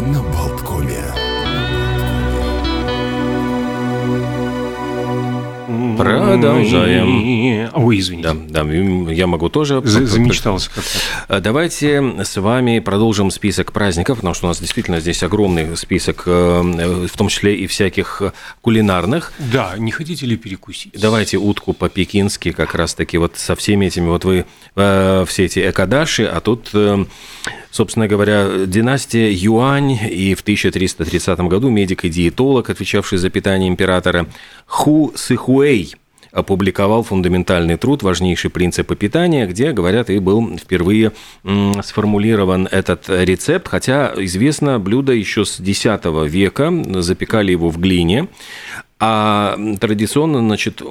на Болткоме. Продолжаем. Ой, извините. Да, да, я могу тоже. За- Замечтался как-то. А, Давайте с вами продолжим список праздников, потому что у нас действительно здесь огромный список, э, в том числе и всяких кулинарных. Да, не хотите ли перекусить? Давайте утку по-пекински, как раз-таки вот со всеми этими, вот вы э, все эти экадаши, а тут, э, собственно говоря, династия Юань, и в 1330 году медик и диетолог, отвечавший за питание императора, Ху Сыхуэй, опубликовал фундаментальный труд «Важнейшие принципы питания», где, говорят, и был впервые сформулирован этот рецепт, хотя известно блюдо еще с X века, запекали его в глине, а традиционно, значит,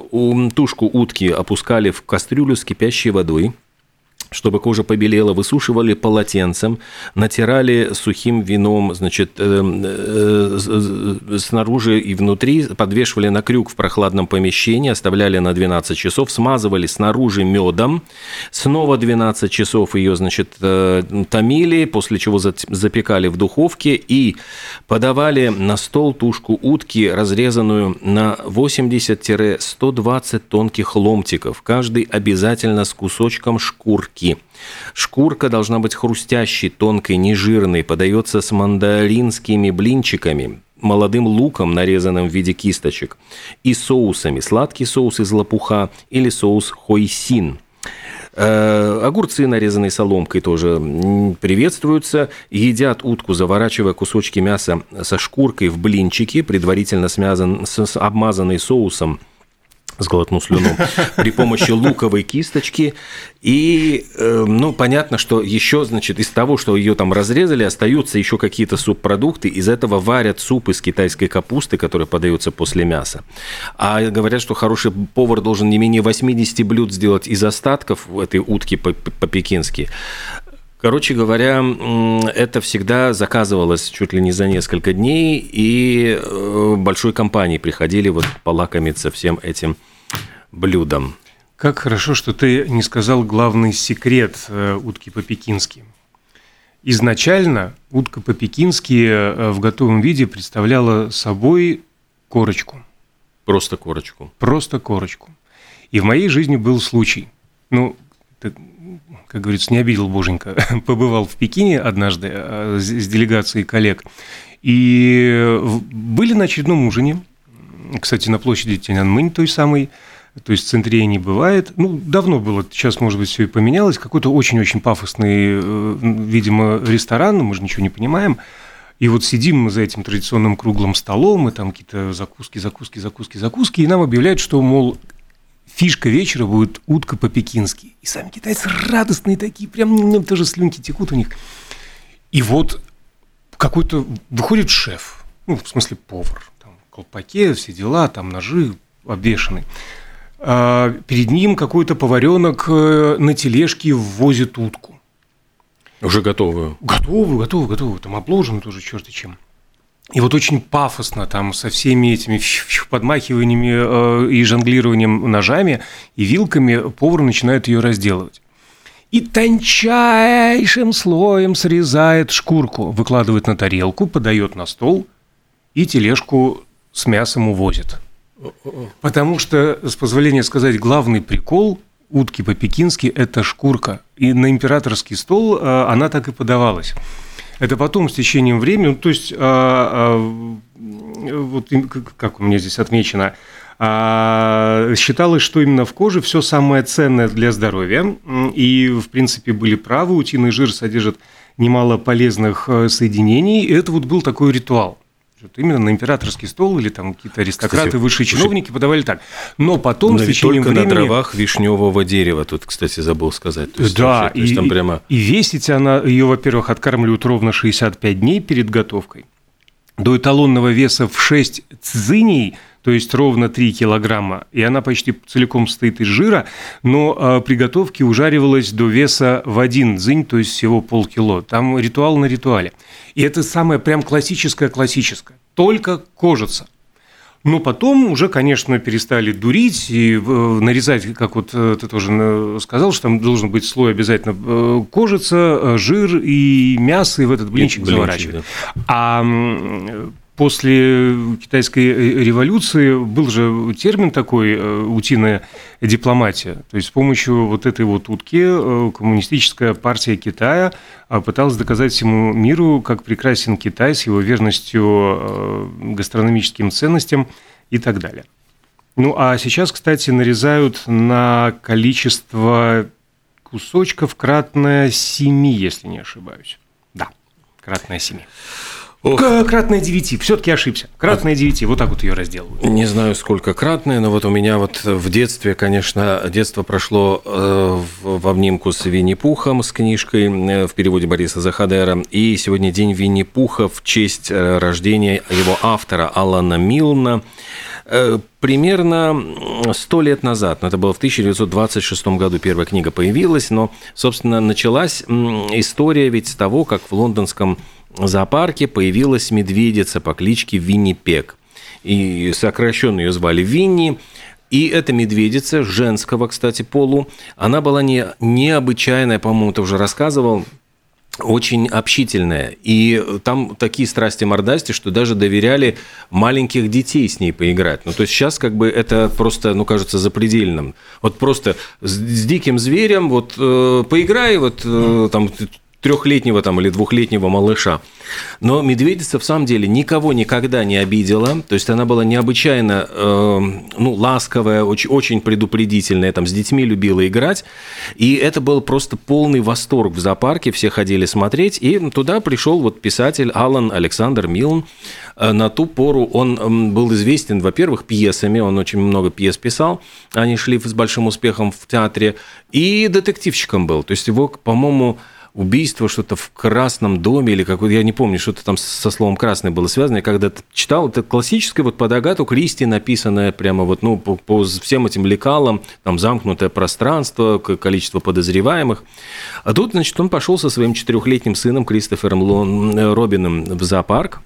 тушку утки опускали в кастрюлю с кипящей водой, чтобы кожа побелела, высушивали полотенцем, натирали сухим вином, значит, э, э, снаружи и внутри, подвешивали на крюк в прохладном помещении, оставляли на 12 часов, смазывали снаружи медом, снова 12 часов ее, значит, э, томили, после чего запекали в духовке и подавали на стол тушку утки, разрезанную на 80-120 тонких ломтиков, каждый обязательно с кусочком шкурки. Шкурка должна быть хрустящей, тонкой, нежирной, подается с мандаринскими блинчиками, молодым луком, нарезанным в виде кисточек, и соусами. Сладкий соус из лопуха или соус хойсин – Э, Огурцы, нарезанные соломкой, тоже приветствуются. Едят утку, заворачивая кусочки мяса со шкуркой в блинчики, предварительно смязан, с, обмазанный соусом сглотну слюну, при помощи луковой кисточки. И, э, ну, понятно, что еще, значит, из того, что ее там разрезали, остаются еще какие-то субпродукты. Из этого варят суп из китайской капусты, который подается после мяса. А говорят, что хороший повар должен не менее 80 блюд сделать из остатков этой утки по- по-пекински. Короче говоря, это всегда заказывалось чуть ли не за несколько дней, и э, большой компании приходили вот полакомиться всем этим блюдом. Как хорошо, что ты не сказал главный секрет э, утки по-пекински. Изначально утка по-пекински э, в готовом виде представляла собой корочку. Просто корочку. Просто корочку. И в моей жизни был случай. Ну, как говорится, не обидел боженька. Побывал в Пекине однажды э, с делегацией коллег. И были на очередном ужине. Кстати, на площади Тяньаньмэнь той самой. То есть в центре не бывает. Ну, давно было, сейчас, может быть, все и поменялось. Какой-то очень-очень пафосный, э, видимо, ресторан, мы же ничего не понимаем. И вот сидим мы за этим традиционным круглым столом, и там какие-то закуски, закуски, закуски, закуски, и нам объявляют, что, мол, фишка вечера будет утка по-пекински. И сами китайцы радостные такие, прям тоже слюнки текут у них. И вот какой-то выходит шеф, ну, в смысле повар, там, колпаке, все дела, там ножи обвешаны. А перед ним какой-то поваренок э, на тележке возит утку. Уже готовую. Готовы, готовы, готовы. Там обложено тоже черти чем. И вот очень пафосно там со всеми этими подмахиваниями э, и жонглированием ножами и вилками повар начинает ее разделывать. И тончайшим слоем срезает шкурку, выкладывает на тарелку, подает на стол и тележку с мясом увозит. Потому что, с позволения сказать, главный прикол утки по-пекински – это шкурка. И на императорский стол э, она так и подавалась. Это потом, с течением времени, ну, то есть, а, а, вот как- у меня здесь отмечено, а, считалось, что именно в коже все самое ценное для здоровья. И, в принципе, были правы, утиный жир содержит немало полезных э, соединений. И это вот был такой ритуал. Вот именно на императорский стол или там какие-то аристократы, Кстати, высшие чиновники подавали так. Но потом, Но с ведь течением только времени... на дровах вишневого дерева, тут, кстати, забыл сказать. То есть, Да, вообще, то есть и, там и- прямо... и весить она, ее, во-первых, откармливают ровно 65 дней перед готовкой. До эталонного веса в 6 цзиней, то есть ровно 3 килограмма, и она почти целиком состоит из жира, но а, при готовке ужаривалась до веса в 1 цзинь, то есть всего полкило. Там ритуал на ритуале. И это самое прям классическое-классическое. Только кожица. Но потом уже, конечно, перестали дурить и э, нарезать, как вот э, ты тоже сказал, что там должен быть слой обязательно э, кожица, жир и мясо, и в этот блинчик, блинчик заворачивать. Да. А после китайской революции был же термин такой «утиная дипломатия». То есть с помощью вот этой вот утки коммунистическая партия Китая пыталась доказать всему миру, как прекрасен Китай с его верностью гастрономическим ценностям – и так далее. Ну, а сейчас, кстати, нарезают на количество кусочков кратное 7, если не ошибаюсь. Да, кратное 7. Ох. Кратное 9, все-таки ошибся. Кратное 9, вот так вот ее разделывают. Не знаю, сколько кратное, но вот у меня вот в детстве, конечно, детство прошло э, в, в обнимку с Винни-Пухом, с книжкой э, в переводе Бориса Захадера. И сегодня день Винни-Пуха в честь э, рождения его автора Алана Милна. Э, примерно сто лет назад, это было в 1926 году первая книга появилась, но, собственно, началась история ведь с того, как в лондонском зоопарке появилась медведица по кличке Винни Пек. И сокращенно ее звали Винни. И эта медведица, женского, кстати, полу, она была не, необычайная, по-моему, ты уже рассказывал, очень общительная. И там такие страсти мордасти, что даже доверяли маленьких детей с ней поиграть. Ну, то есть сейчас как бы это просто, ну, кажется, запредельным. Вот просто с, с диким зверем, вот э, поиграй, вот э, там трехлетнего там или двухлетнего малыша. Но медведица в самом деле никого никогда не обидела, то есть она была необычайно э, ну, ласковая, очень, очень предупредительная, там с детьми любила играть, и это был просто полный восторг в зоопарке, все ходили смотреть, и туда пришел вот писатель Алан Александр Милн. Э, на ту пору он был известен, во-первых, пьесами, он очень много пьес писал, они шли с большим успехом в театре, и детективщиком был, то есть его, по-моему, убийство, что-то в красном доме или какой-то, я не помню, что-то там со словом красный было связано. Я когда-то читал, это классическое вот под Агату Кристи написанное прямо вот, ну, по, по всем этим лекалам, там замкнутое пространство, количество подозреваемых. А тут, значит, он пошел со своим четырехлетним сыном Кристофером Лон, э, Робином в зоопарк,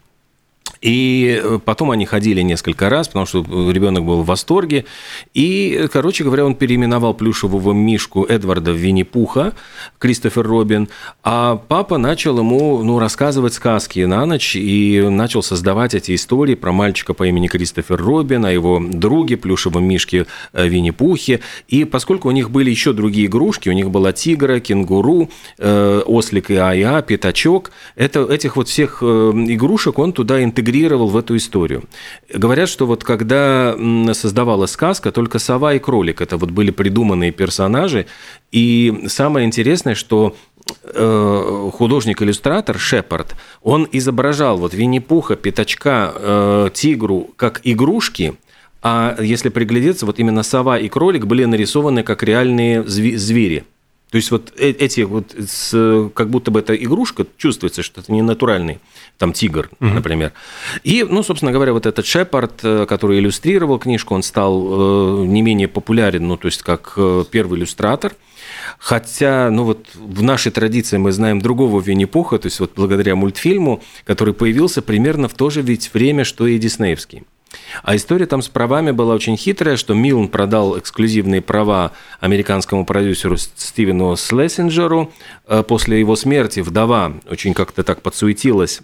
и э, потом они ходили несколько раз, потому что ребенок был в восторге. И, короче говоря, он переименовал плюшевого мишку Эдварда в Винни-Пуха, Кристофер Робин, а папа начал ему ну, рассказывать сказки на ночь и начал создавать эти истории про мальчика по имени Кристофер Робин, о его друге, плюшевом мишке э, Винни-Пухе. И поскольку у них были еще другие игрушки, у них была тигра, кенгуру, э, ослик и ая, пятачок, это, этих вот всех игрушек он туда интегрировал интегрировал в эту историю. Говорят, что вот когда создавалась сказка, только сова и кролик это вот были придуманные персонажи. И самое интересное, что э, художник-иллюстратор Шепард, он изображал вот Винни-Пуха, Пятачка, э, Тигру как игрушки, а если приглядеться, вот именно сова и кролик были нарисованы как реальные звери. То есть вот э, эти вот, с, как будто бы это игрушка, чувствуется, что это не натуральный, там тигр, угу. например. И, ну, собственно говоря, вот этот Шепард, э, который иллюстрировал книжку, он стал э, не менее популярен, ну, то есть как первый иллюстратор. Хотя, ну вот в нашей традиции мы знаем другого Винни-Пуха, то есть вот благодаря мультфильму, который появился примерно в то же ведь время, что и диснеевский. А история там с правами была очень хитрая, что Милн продал эксклюзивные права американскому продюсеру Стивену Слессинджеру. Э, после его смерти вдова очень как-то так подсуетилась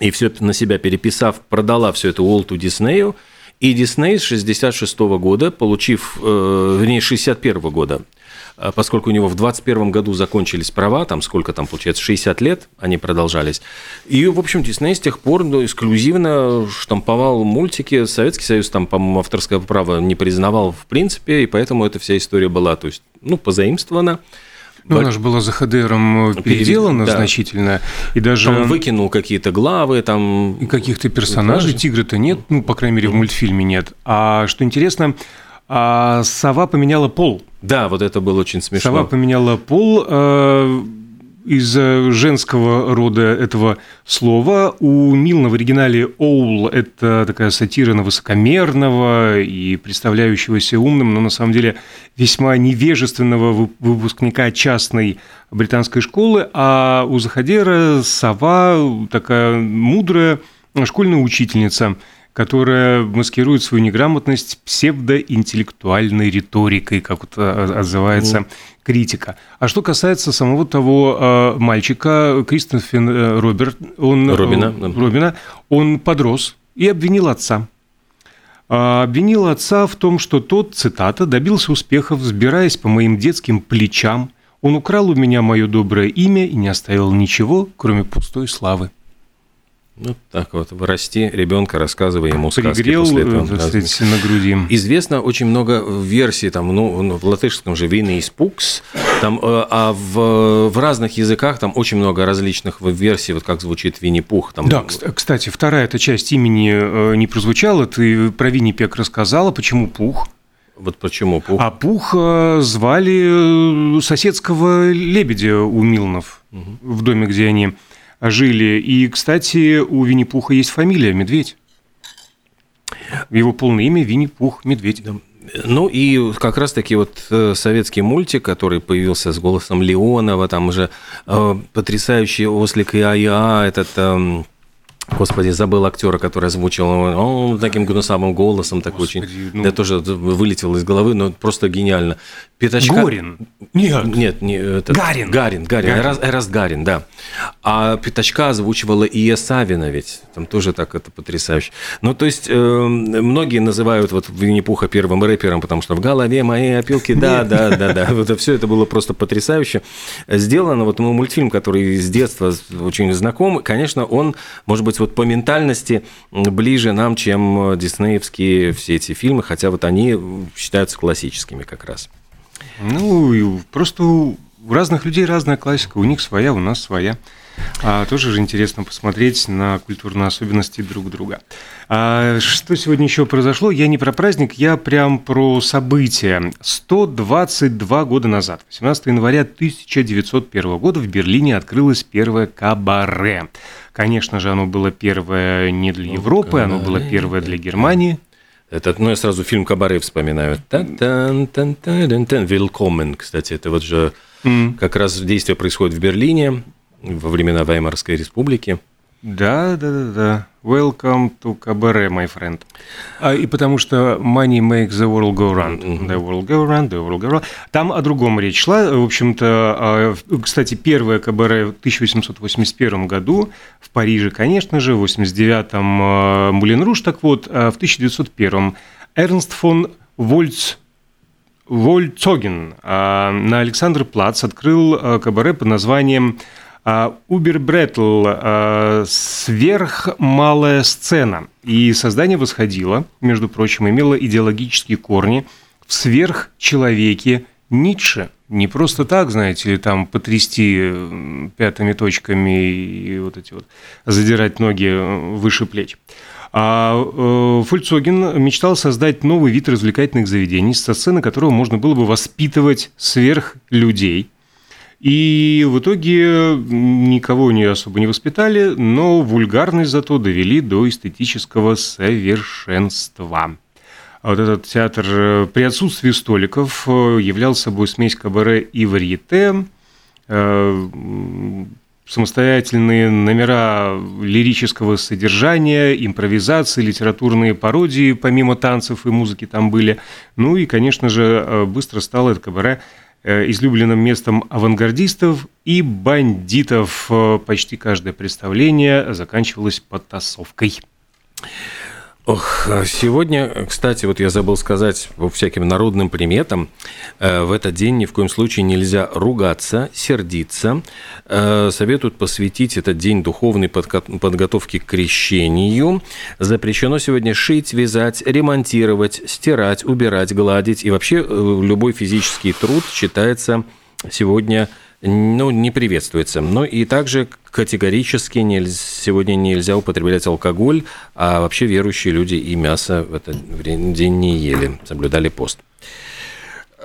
и все на себя переписав, продала все это Уолту Диснею. И Дисней с 66 года, получив, э, вернее, 61 года, а поскольку у него в 21 году закончились права, там сколько там получается, 60 лет они продолжались. И, в общем, Дисней с тех пор ну, эксклюзивно штамповал мультики. Советский Союз там, по-моему, авторское право не признавал в принципе, и поэтому эта вся история была, то есть, ну, позаимствована. Ну, она же была за ХДРом переделана да. значительно. И даже... Там выкинул какие-то главы, там... И каких-то персонажей. Тигра-то нет, ну, по крайней мере, в мультфильме нет. А что интересно, а сова поменяла пол. Да, вот это было очень смешно. Сова поменяла пол э, из женского рода этого слова. У Милна в оригинале «оул» – это такая сатира на высокомерного и представляющегося умным, но на самом деле весьма невежественного выпускника частной британской школы, а у Заходера сова такая мудрая школьная учительница – которая маскирует свою неграмотность псевдоинтеллектуальной риторикой, как это отзывается mm. критика. А что касается самого того э, мальчика, Кристофен э, Роберт, он, Робина, э, Робина, он подрос и обвинил отца. А, обвинил отца в том, что тот, цитата, добился успехов, взбираясь по моим детским плечам. Он украл у меня мое доброе имя и не оставил ничего, кроме пустой славы. Ну, так вот, вырасти ребенка, рассказывая ему сказки Пригрел, после этого. Так сказать, на груди. Известно очень много версий, там, ну, в латышском же «Вины испукс», там, э, а в, в разных языках там очень много различных версий, вот как звучит Винни-Пух. Там... Да, кстати, вторая эта часть имени э, не прозвучала, ты про Винни-Пек рассказала, почему Пух? Вот почему Пух? А Пух э, звали соседского лебедя у Милнов угу. в доме, где они жили. И, кстати, у Винни-Пуха есть фамилия Медведь. Его полное имя Винни-Пух Медведь. Ну и как раз-таки вот э, советский мультик, который появился с голосом Леонова, там уже э, потрясающий ослик ИАИА, этот... Э, Господи, забыл актера, который озвучил он таким гнусавым голосом, так Господи, очень. Ну... Я тоже вылетел из головы, но просто гениально. Пятачка... Горин. Нет. Нет, не этот... Гарин. Гарин, Гарин. Гарин. Эраст, Эраст Гарин, да. А Пятачка озвучивала Ия Савина ведь. Там тоже так это потрясающе. Ну, то есть, э, многие называют вот Винни-Пуха первым рэпером, потому что в голове моей опилки, да, да, да, да. Вот все это было просто потрясающе сделано. Вот мультфильм, который с детства очень знаком, конечно, он, может быть, вот по ментальности ближе нам, чем диснеевские все эти фильмы, хотя вот они считаются классическими как раз. Ну, просто у разных людей разная классика, у них своя, у нас своя. А тоже же интересно посмотреть на культурные особенности друг друга. А что сегодня еще произошло? Я не про праздник, я прям про события. 122 года назад, 18 января 1901 года в Берлине открылось первое кабаре. Конечно же, оно было первое не для ну, Европы, оно было первое для Германии. Этот, ну, я сразу фильм «Кабаре» вспоминаю. Велкомен, кстати, это вот же mm. как раз действие происходит в Берлине во времена Веймарской республики. Да, да, да, да. Welcome to Cabaret, my friend. А, и потому что money makes the world go round. Mm-hmm. The world go round, the world go round. Там о другом речь шла. В общем-то, а, кстати, первое кабаре в 1881 году в Париже, конечно же, в 89-м а, Мулен Руш. Так вот, в 1901-м Эрнст фон Вольц Вольцоген на Александр Плац открыл кабаре под названием Убербретл – сверхмалая сцена. И создание восходило, между прочим, имело идеологические корни в сверхчеловеке Ницше. Не просто так, знаете ли, там потрясти пятыми точками и вот эти вот задирать ноги выше плеч. А э, Фольцоген мечтал создать новый вид развлекательных заведений, со сцены которого можно было бы воспитывать сверхлюдей – и в итоге никого не особо не воспитали, но вульгарность зато довели до эстетического совершенства. А вот этот театр э, при отсутствии столиков э, являл собой смесь кабаре и варьете, э, самостоятельные номера лирического содержания, импровизации, литературные пародии, помимо танцев и музыки там были. Ну и, конечно же, быстро стало это кабаре излюбленным местом авангардистов и бандитов. Э, почти каждое представление заканчивалось потасовкой. Ох, сегодня, кстати, вот я забыл сказать по всяким народным приметам, э, в этот день ни в коем случае нельзя ругаться, сердиться. Э, советуют посвятить этот день духовной подготовке к крещению. Запрещено сегодня шить, вязать, ремонтировать, стирать, убирать, гладить. И вообще э, любой физический труд считается сегодня ну, не приветствуется. Но и также категорически нельзя, сегодня нельзя употреблять алкоголь, а вообще верующие люди и мясо в этот день не ели, соблюдали пост.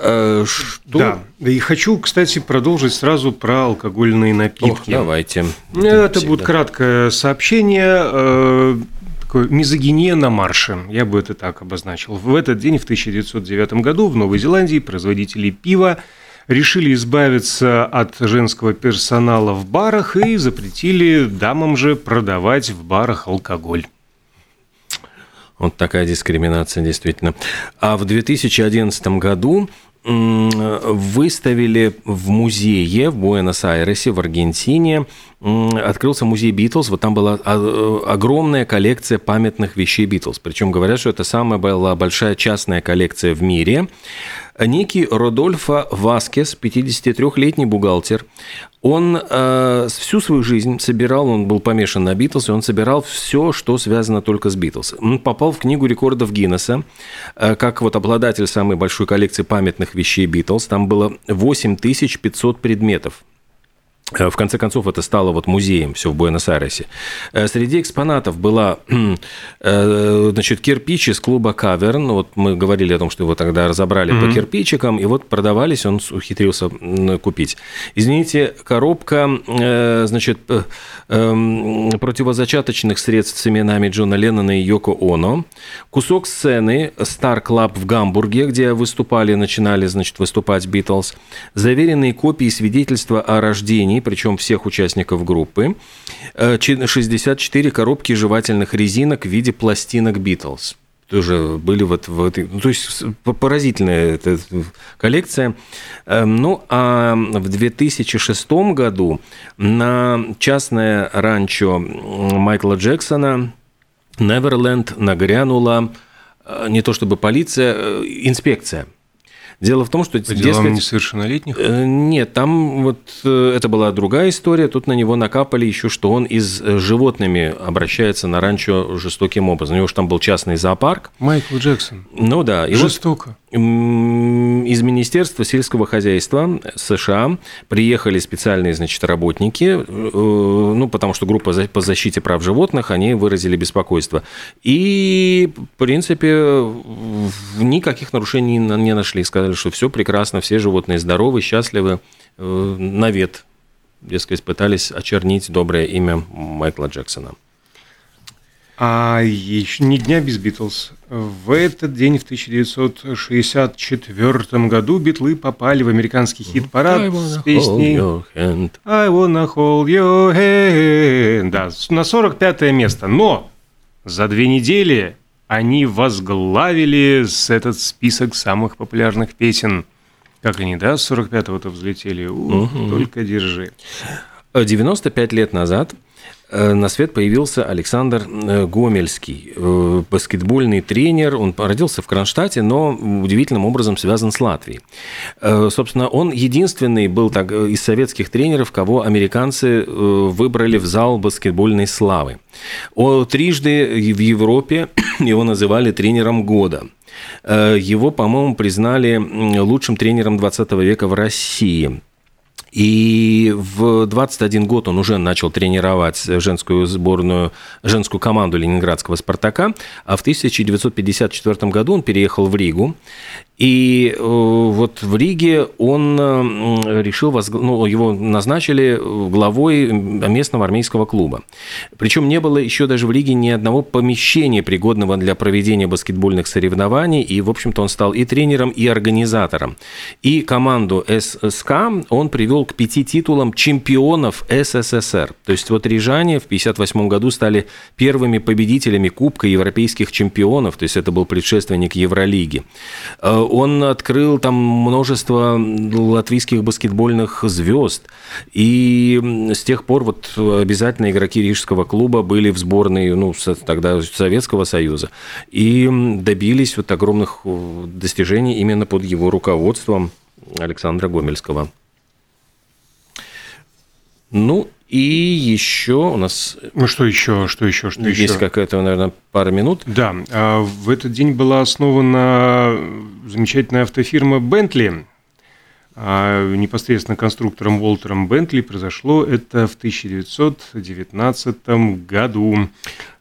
Э, что? Да, и хочу, кстати, продолжить сразу про алкогольные напитки. Ох, давайте. Это Всегда. будет краткое сообщение э, такое мизогиния на марше, я бы это так обозначил. В этот день, в 1909 году, в Новой Зеландии производители пива решили избавиться от женского персонала в барах и запретили дамам же продавать в барах алкоголь. Вот такая дискриминация, действительно. А в 2011 году выставили в музее в Буэнос-Айресе, в Аргентине, открылся музей Битлз, вот там была а, огромная коллекция памятных вещей Битлз. Причем говорят, что это самая была большая частная коллекция в мире. Некий Родольфо Васкес, 53-летний бухгалтер, он э, всю свою жизнь собирал, он был помешан на Битлз, и он собирал все, что связано только с Битлз. Он попал в книгу рекордов Гиннесса, э, как вот обладатель самой большой коллекции памятных вещей Битлз. Там было 8500 предметов. Э, в конце концов, это стало вот музеем все в Буэнос-Айресе. Э, среди экспонатов была э, значит, кирпич из клуба Каверн. Вот мы говорили о том, что его тогда разобрали mm-hmm. по кирпичикам, и вот продавались, он ухитрился купить. Извините, коробка значит, эм, противозачаточных средств с именами Джона Леннона и Йоко Оно. Кусок сцены Star Club в Гамбурге, где выступали, начинали значит, выступать Битлз. Заверенные копии свидетельства о рождении причем всех участников группы, 64 э, коробки жевательных резинок в виде пластинок Битлз тоже были вот в этой... Ну, то есть поразительная эта коллекция. Эм, ну, а в 2006 году на частное ранчо Майкла Джексона Неверленд нагрянула э, не то чтобы полиция, э, инспекция – Дело в том, что... По делам несовершеннолетних? Э, нет, там вот э, это была другая история. Тут на него накапали еще, что он из э, животными обращается на ранчо жестоким образом. У него же там был частный зоопарк. Майкл Джексон. Ну да. И Жестоко. Вот из Министерства сельского хозяйства США приехали специальные, значит, работники, ну, потому что группа по защите прав животных, они выразили беспокойство. И, в принципе, никаких нарушений не нашли. Сказали, что все прекрасно, все животные здоровы, счастливы, навет, дескать, пытались очернить доброе имя Майкла Джексона. А еще ни дня без Битлз. В этот день, в 1964 году, Битлы попали в американский хит-парад с песней I wanna hold your hand. Да, на 45 место. Но за две недели они возглавили этот список самых популярных песен. Как они, да, с 45-го-то взлетели? Ух, угу. только держи. 95 лет назад на свет появился Александр э, Гомельский, э, баскетбольный тренер. Он родился в Кронштадте, но удивительным образом связан с Латвией. Собственно, он единственный был так, из советских тренеров, кого американцы выбрали в зал баскетбольной славы. О, трижды в Европе его называли тренером года. Его, по-моему, признали лучшим тренером 20 века в России. И в 21 год он уже начал тренировать женскую сборную, женскую команду ленинградского «Спартака», а в 1954 году он переехал в Ригу и э, вот в Риге он э, решил, ну, его назначили главой местного армейского клуба. Причем не было еще даже в Риге ни одного помещения, пригодного для проведения баскетбольных соревнований. И, в общем-то, он стал и тренером, и организатором. И команду ССК он привел к пяти титулам чемпионов СССР. То есть вот рижане в 1958 году стали первыми победителями Кубка европейских чемпионов. То есть это был предшественник Евролиги э, он открыл там множество латвийских баскетбольных звезд. И с тех пор вот обязательно игроки Рижского клуба были в сборной, ну, тогда Советского Союза. И добились вот огромных э, достижений именно под его руководством Александра Гомельского. Ну, и еще у нас... Ну, что еще, что еще, что есть еще? Есть какая-то, наверное, пара минут. Да, а в этот день была основана замечательная автофирма Bentley. А непосредственно конструктором Уолтером Бентли произошло это в 1919 году.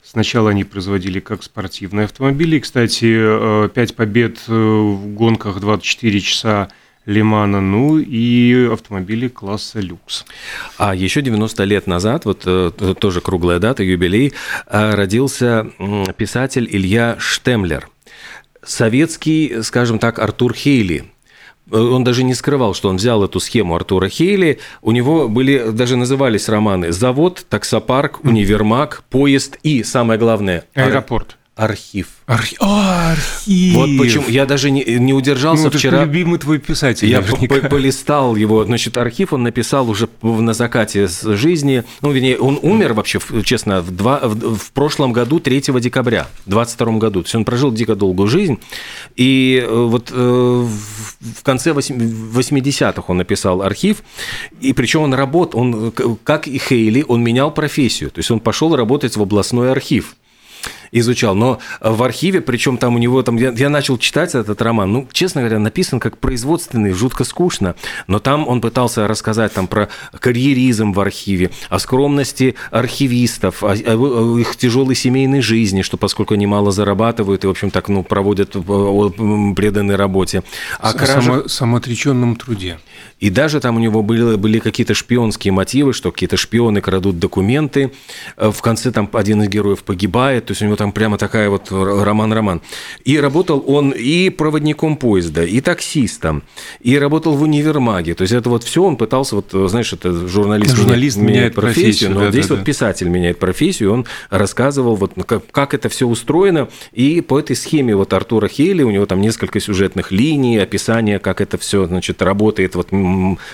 Сначала они производили как спортивные автомобили. Кстати, 5 э, побед э, в гонках 24 часа Лимана, ну и автомобили класса люкс. А еще 90 лет назад, вот э, тоже круглая дата, юбилей, родился писатель Илья Штемлер. Советский, скажем так, Артур Хейли – он даже не скрывал, что он взял эту схему Артура Хейли. У него были, даже назывались романы «Завод», «Таксопарк», «Универмаг», «Поезд» и, самое главное, «Аэропорт». Архив. Архи... А, архив! Вот почему. Я даже не, не удержался ну, вчера. любимый твой писатель. Я полистал его. Значит, архив он написал уже на закате жизни. Ну, вернее, он умер вообще, честно, в, два, в, в прошлом году, 3 декабря, в 22 году. То есть он прожил дико долгую жизнь. И э, вот э, в конце 80-х он написал архив. И причем он работал, он, как и Хейли, он менял профессию. То есть он пошел работать в областной архив изучал. Но в архиве, причем там у него там я, я начал читать этот роман. Ну, честно говоря, написан как производственный, жутко скучно. Но там он пытался рассказать там про карьеризм в архиве, о скромности архивистов, о, о их тяжелой семейной жизни, что поскольку они мало зарабатывают и, в общем, так, ну, проводят преданной работе. О краже... Само, самоотреченном труде. И даже там у него были, были какие-то шпионские мотивы, что какие-то шпионы крадут документы. В конце там один из героев погибает, то есть у него там прямо такая вот роман-роман. И работал он и проводником поезда, и таксистом, и работал в универмаге. То есть это вот все он пытался, вот знаешь, это журналист, журналист меняет, меняет профессию, профессию но да, здесь да, вот писатель меняет профессию, он рассказывал вот ну, как, как это все устроено, и по этой схеме вот Артура Хейли, у него там несколько сюжетных линий, описание, как это все, значит, работает, вот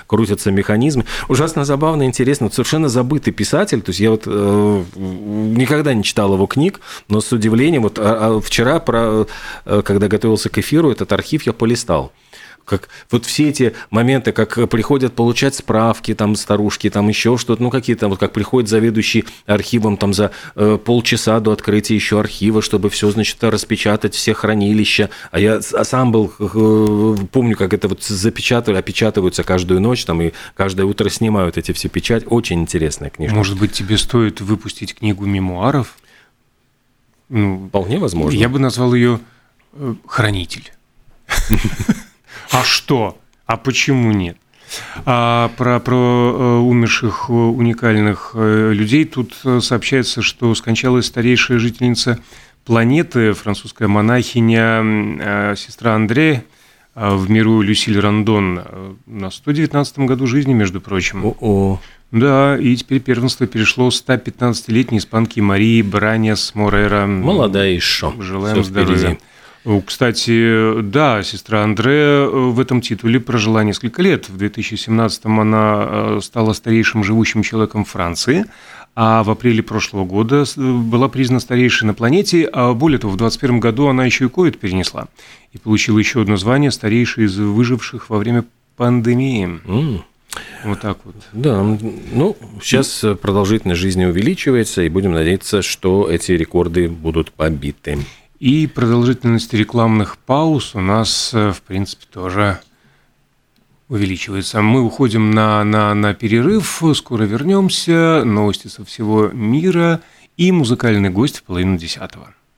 крутятся механизмы. Ужасно забавно, интересно, вот совершенно забытый писатель, то есть я вот э, никогда не читал его книг, но с удивлением, вот а, а вчера, про, э, когда готовился к эфиру, этот архив я полистал как вот все эти моменты, как приходят получать справки, там старушки, там еще что-то, ну какие-то, вот как приходит заведующий архивом там за э, полчаса до открытия еще архива, чтобы все, значит, распечатать, все хранилища. А я а сам был, э, помню, как это вот запечатывали, опечатываются каждую ночь, там и каждое утро снимают эти все печать. Очень интересная книжка. Может быть, тебе стоит выпустить книгу мемуаров? Ну, Вполне возможно. Я бы назвал ее э, «Хранитель». А что? А почему нет? А про, про э, умерших э, уникальных людей тут сообщается, что скончалась старейшая жительница планеты, французская монахиня, сестра Андрея, в миру Люсиль Рандон на 119 году жизни, между прочим. О-о. Да, и теперь первенство перешло 115-летней испанки Марии Бранес Морера. Молодая еще. Желаем Все здоровья. Кстати, да, сестра Андре э, в этом титуле прожила несколько лет. В 2017-м она э, стала старейшим живущим человеком Франции, а в апреле прошлого года э, была признана старейшей на планете, а более того, в 2021 году она еще и ковид перенесла и получила еще одно звание старейшей из выживших во время пандемии. Mm. Вот так вот. Да, ну, сейчас продолжительность жизни увеличивается, и будем надеяться, что эти рекорды будут побиты. И продолжительность рекламных пауз у нас, в принципе, тоже увеличивается. Мы уходим на, на, на перерыв, скоро вернемся, новости со всего мира и музыкальный гость в половину десятого.